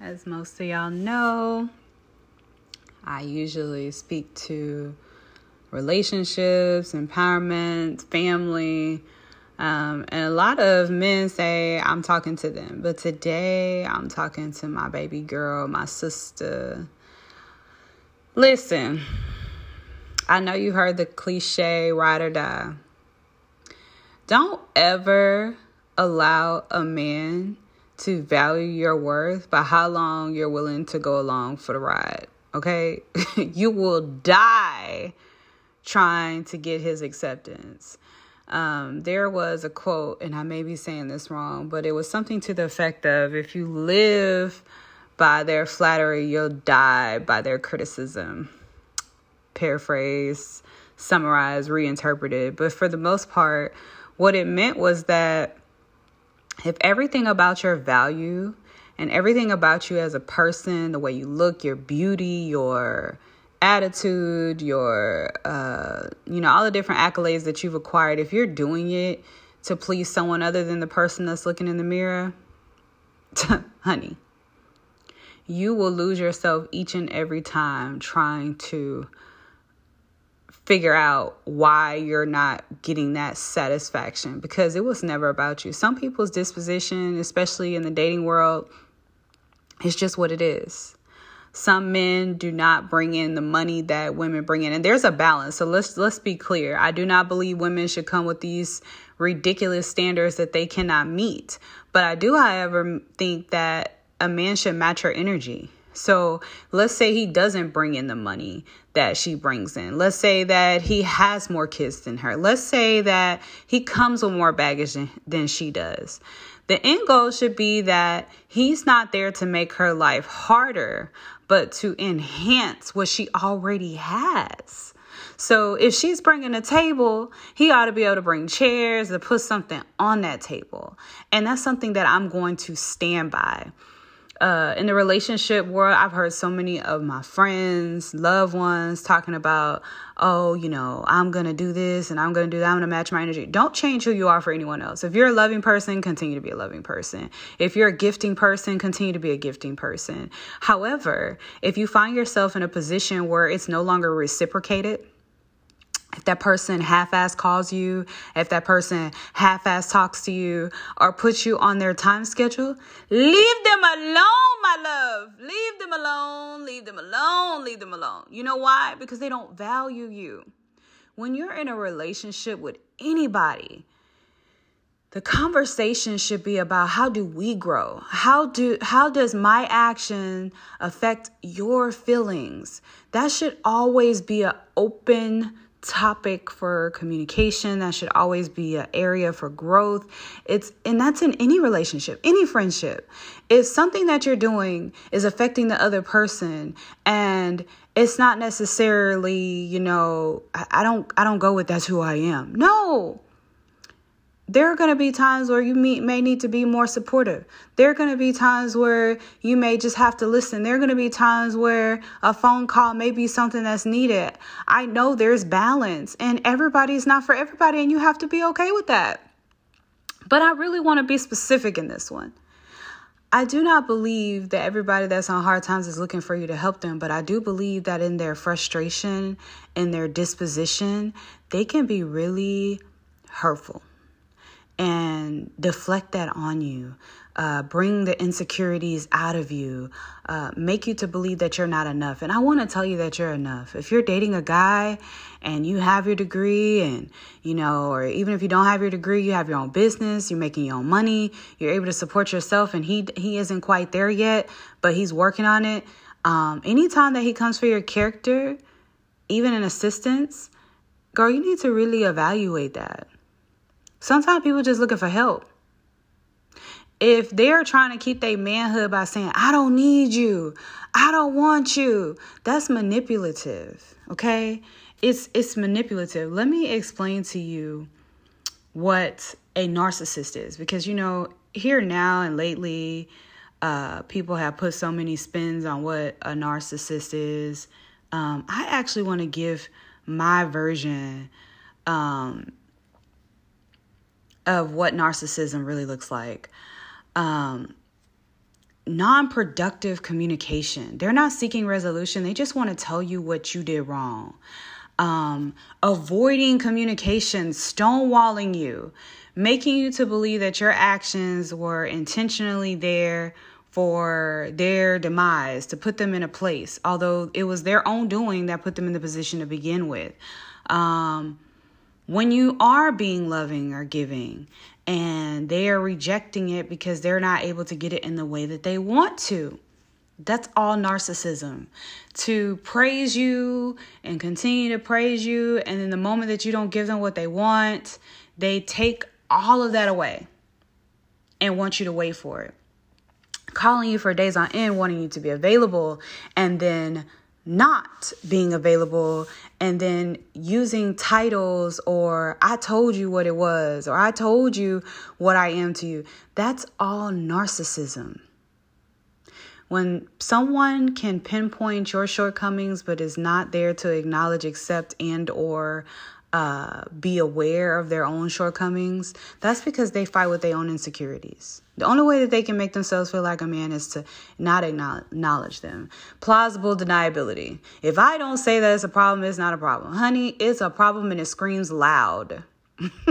As most of y'all know, I usually speak to relationships, empowerment, family. Um, and a lot of men say I'm talking to them, but today I'm talking to my baby girl, my sister. Listen, I know you heard the cliche ride or die. Don't ever allow a man to value your worth by how long you're willing to go along for the ride. Okay? you will die trying to get his acceptance. Um, there was a quote, and I may be saying this wrong, but it was something to the effect of if you live by their flattery, you'll die by their criticism. Paraphrase, summarize, reinterpreted. But for the most part, what it meant was that if everything about your value and everything about you as a person, the way you look, your beauty, your attitude, your uh, you know, all the different accolades that you've acquired, if you're doing it to please someone other than the person that's looking in the mirror, honey, you will lose yourself each and every time trying to figure out why you're not getting that satisfaction because it was never about you. Some people's disposition, especially in the dating world, is just what it is. Some men do not bring in the money that women bring in and there's a balance. So let's let's be clear. I do not believe women should come with these ridiculous standards that they cannot meet. But I do however think that a man should match her energy. So let's say he doesn't bring in the money that she brings in. Let's say that he has more kids than her. Let's say that he comes with more baggage than, she does. The end goal should be that he's not there to make her life harder, but to enhance what she already has. So if she's bringing a table, he ought to be able to bring chairs to put something on that table. And that's something that I'm going to stand by uh, in the relationship world, I've heard so many of my friends, loved ones talking about, oh, you know, I'm going to do this and I'm going to do that. I'm going to match my energy. Don't change who you are for anyone else. If you're a loving person, continue to be a loving person. If you're a gifting person, continue to be a gifting person. However, if you find yourself in a position where it's no longer reciprocated, if that person half-ass calls you, if that person half-ass talks to you or puts you on their time schedule, leave them alone, my love. Leave them alone, leave them alone, leave them alone. You know why? Because they don't value you. When you're in a relationship with anybody, the conversation should be about how do we grow? How do how does my action affect your feelings? That should always be an open topic for communication. That should always be an area for growth. It's and that's in any relationship any friendship. If something that you're doing is affecting the other person and it's not necessarily you know I, I don't i don't go with that's who i am. No there are going to be times where you meet, may need to be more supportive. There are going to be times where you may just have to listen. There are going to be times where a phone call may be something that's needed. I know there's balance and everybody's not for everybody, and you have to be okay with that. But I really want to be specific in this one. I do not believe that everybody that's on hard times is looking for you to help them, but I do believe that in their frustration, in their disposition, they can be really hurtful and deflect that on you. Uh, bring the insecurities out of you, uh, make you to believe that you're not enough. And I want to tell you that you're enough. If you're dating a guy and you have your degree, and you know, or even if you don't have your degree, you have your own business, you're making your own money, you're able to support yourself, and he he isn't quite there yet, but he's working on it. Um, anytime that he comes for your character, even in assistance, girl, you need to really evaluate that Sometimes people just looking for help. If they're trying to keep their manhood by saying, I don't need you, I don't want you, that's manipulative. Okay? It's it's manipulative. Let me explain to you what a narcissist is because you know, here now and lately, uh, people have put so many spins on what a narcissist is. Um, I actually want to give my version um, of what narcissism really looks like. Um, non productive communication. They're not seeking resolution, they just want to tell you what you did wrong. Um, avoiding communication, stonewalling you, making you to believe that your actions were intentionally there for their demise, to put them in a place, although it was their own doing that put them in the position to begin with. Um, when you are being loving or giving and they are rejecting it because they're not able to get it in the way that they want to. That's all narcissism. To praise you and continue to praise you, and in the moment that you don't give them what they want, they take all of that away and want you to wait for it. Calling you for days on end, wanting you to be available, and then not being available and then using titles or I told you what it was or I told you what I am to you. That's all narcissism. When someone can pinpoint your shortcomings but is not there to acknowledge, accept and or uh, be aware of their own shortcomings, that's because they fight with their own insecurities. The only way that they can make themselves feel like a man is to not acknowledge them. Plausible deniability. If I don't say that it's a problem, it's not a problem. Honey, it's a problem and it screams loud.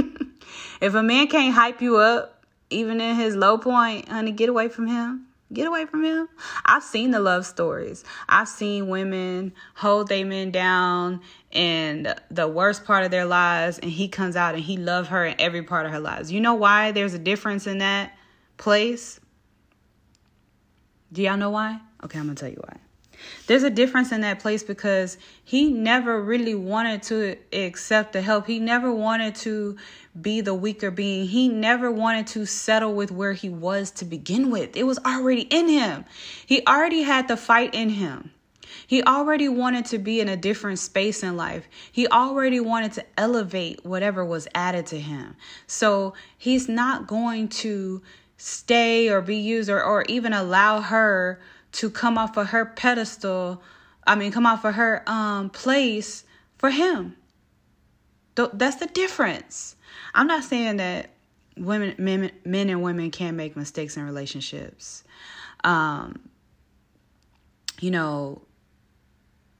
if a man can't hype you up, even in his low point, honey, get away from him. Get away from him. I've seen the love stories. I've seen women hold their men down in the worst part of their lives, and he comes out and he loves her in every part of her lives. You know why there's a difference in that place? Do y'all know why? Okay, I'm gonna tell you why. There's a difference in that place because he never really wanted to accept the help. He never wanted to be the weaker being. He never wanted to settle with where he was to begin with. It was already in him. He already had the fight in him. He already wanted to be in a different space in life. He already wanted to elevate whatever was added to him. So he's not going to stay or be used or, or even allow her to come off of her pedestal. I mean, come off of her um, place for him. That's the difference. I'm not saying that women, men, men and women can't make mistakes in relationships. Um, you know,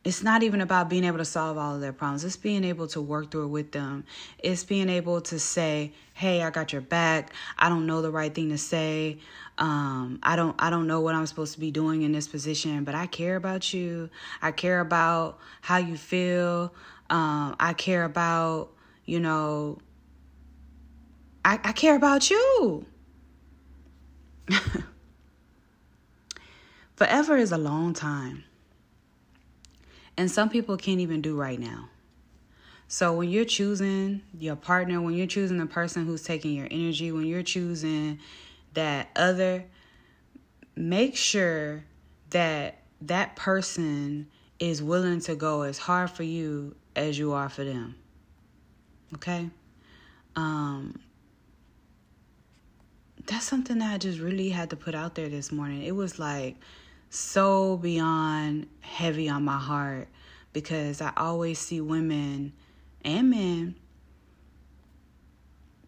it's not even about being able to solve all of their problems. It's being able to work through it with them. It's being able to say, "Hey, I got your back. I don't know the right thing to say. Um, I don't I don't know what I'm supposed to be doing in this position, but I care about you. I care about how you feel. Um, I care about, you know, I, I care about you. Forever is a long time. And some people can't even do right now. So when you're choosing your partner, when you're choosing the person who's taking your energy, when you're choosing that other, make sure that that person is willing to go as hard for you as you are for them. Okay? Um that's something that I just really had to put out there this morning. It was like so beyond heavy on my heart because I always see women and men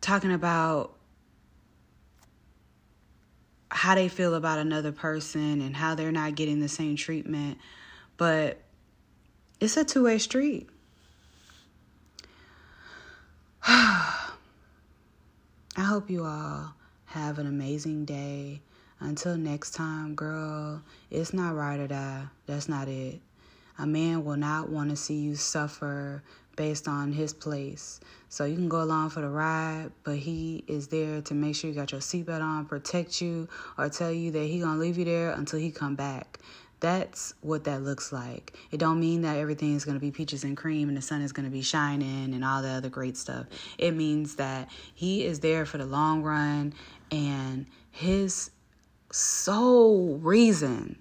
talking about how they feel about another person and how they're not getting the same treatment. But it's a two way street. I hope you all have an amazing day. Until next time, girl, it's not right or die. That's not it. A man will not want to see you suffer based on his place. So you can go along for the ride, but he is there to make sure you got your seatbelt on, protect you, or tell you that he gonna leave you there until he come back. That's what that looks like. It don't mean that everything is going to be peaches and cream and the sun is going to be shining and all the other great stuff. It means that he is there for the long run and his sole reason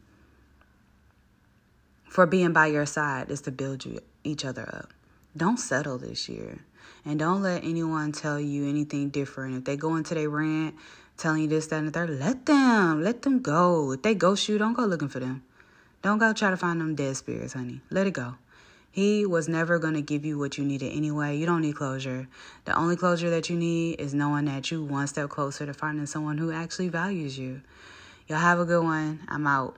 for being by your side is to build you each other up. Don't settle this year. And don't let anyone tell you anything different. If they go into their rant telling you this, that, and the third, let them. Let them go. If they ghost you, don't go looking for them. Don't go try to find them dead spirits, honey. Let it go. He was never going to give you what you needed anyway. You don't need closure. The only closure that you need is knowing that you one step closer to finding someone who actually values you. Y'all have a good one. I'm out.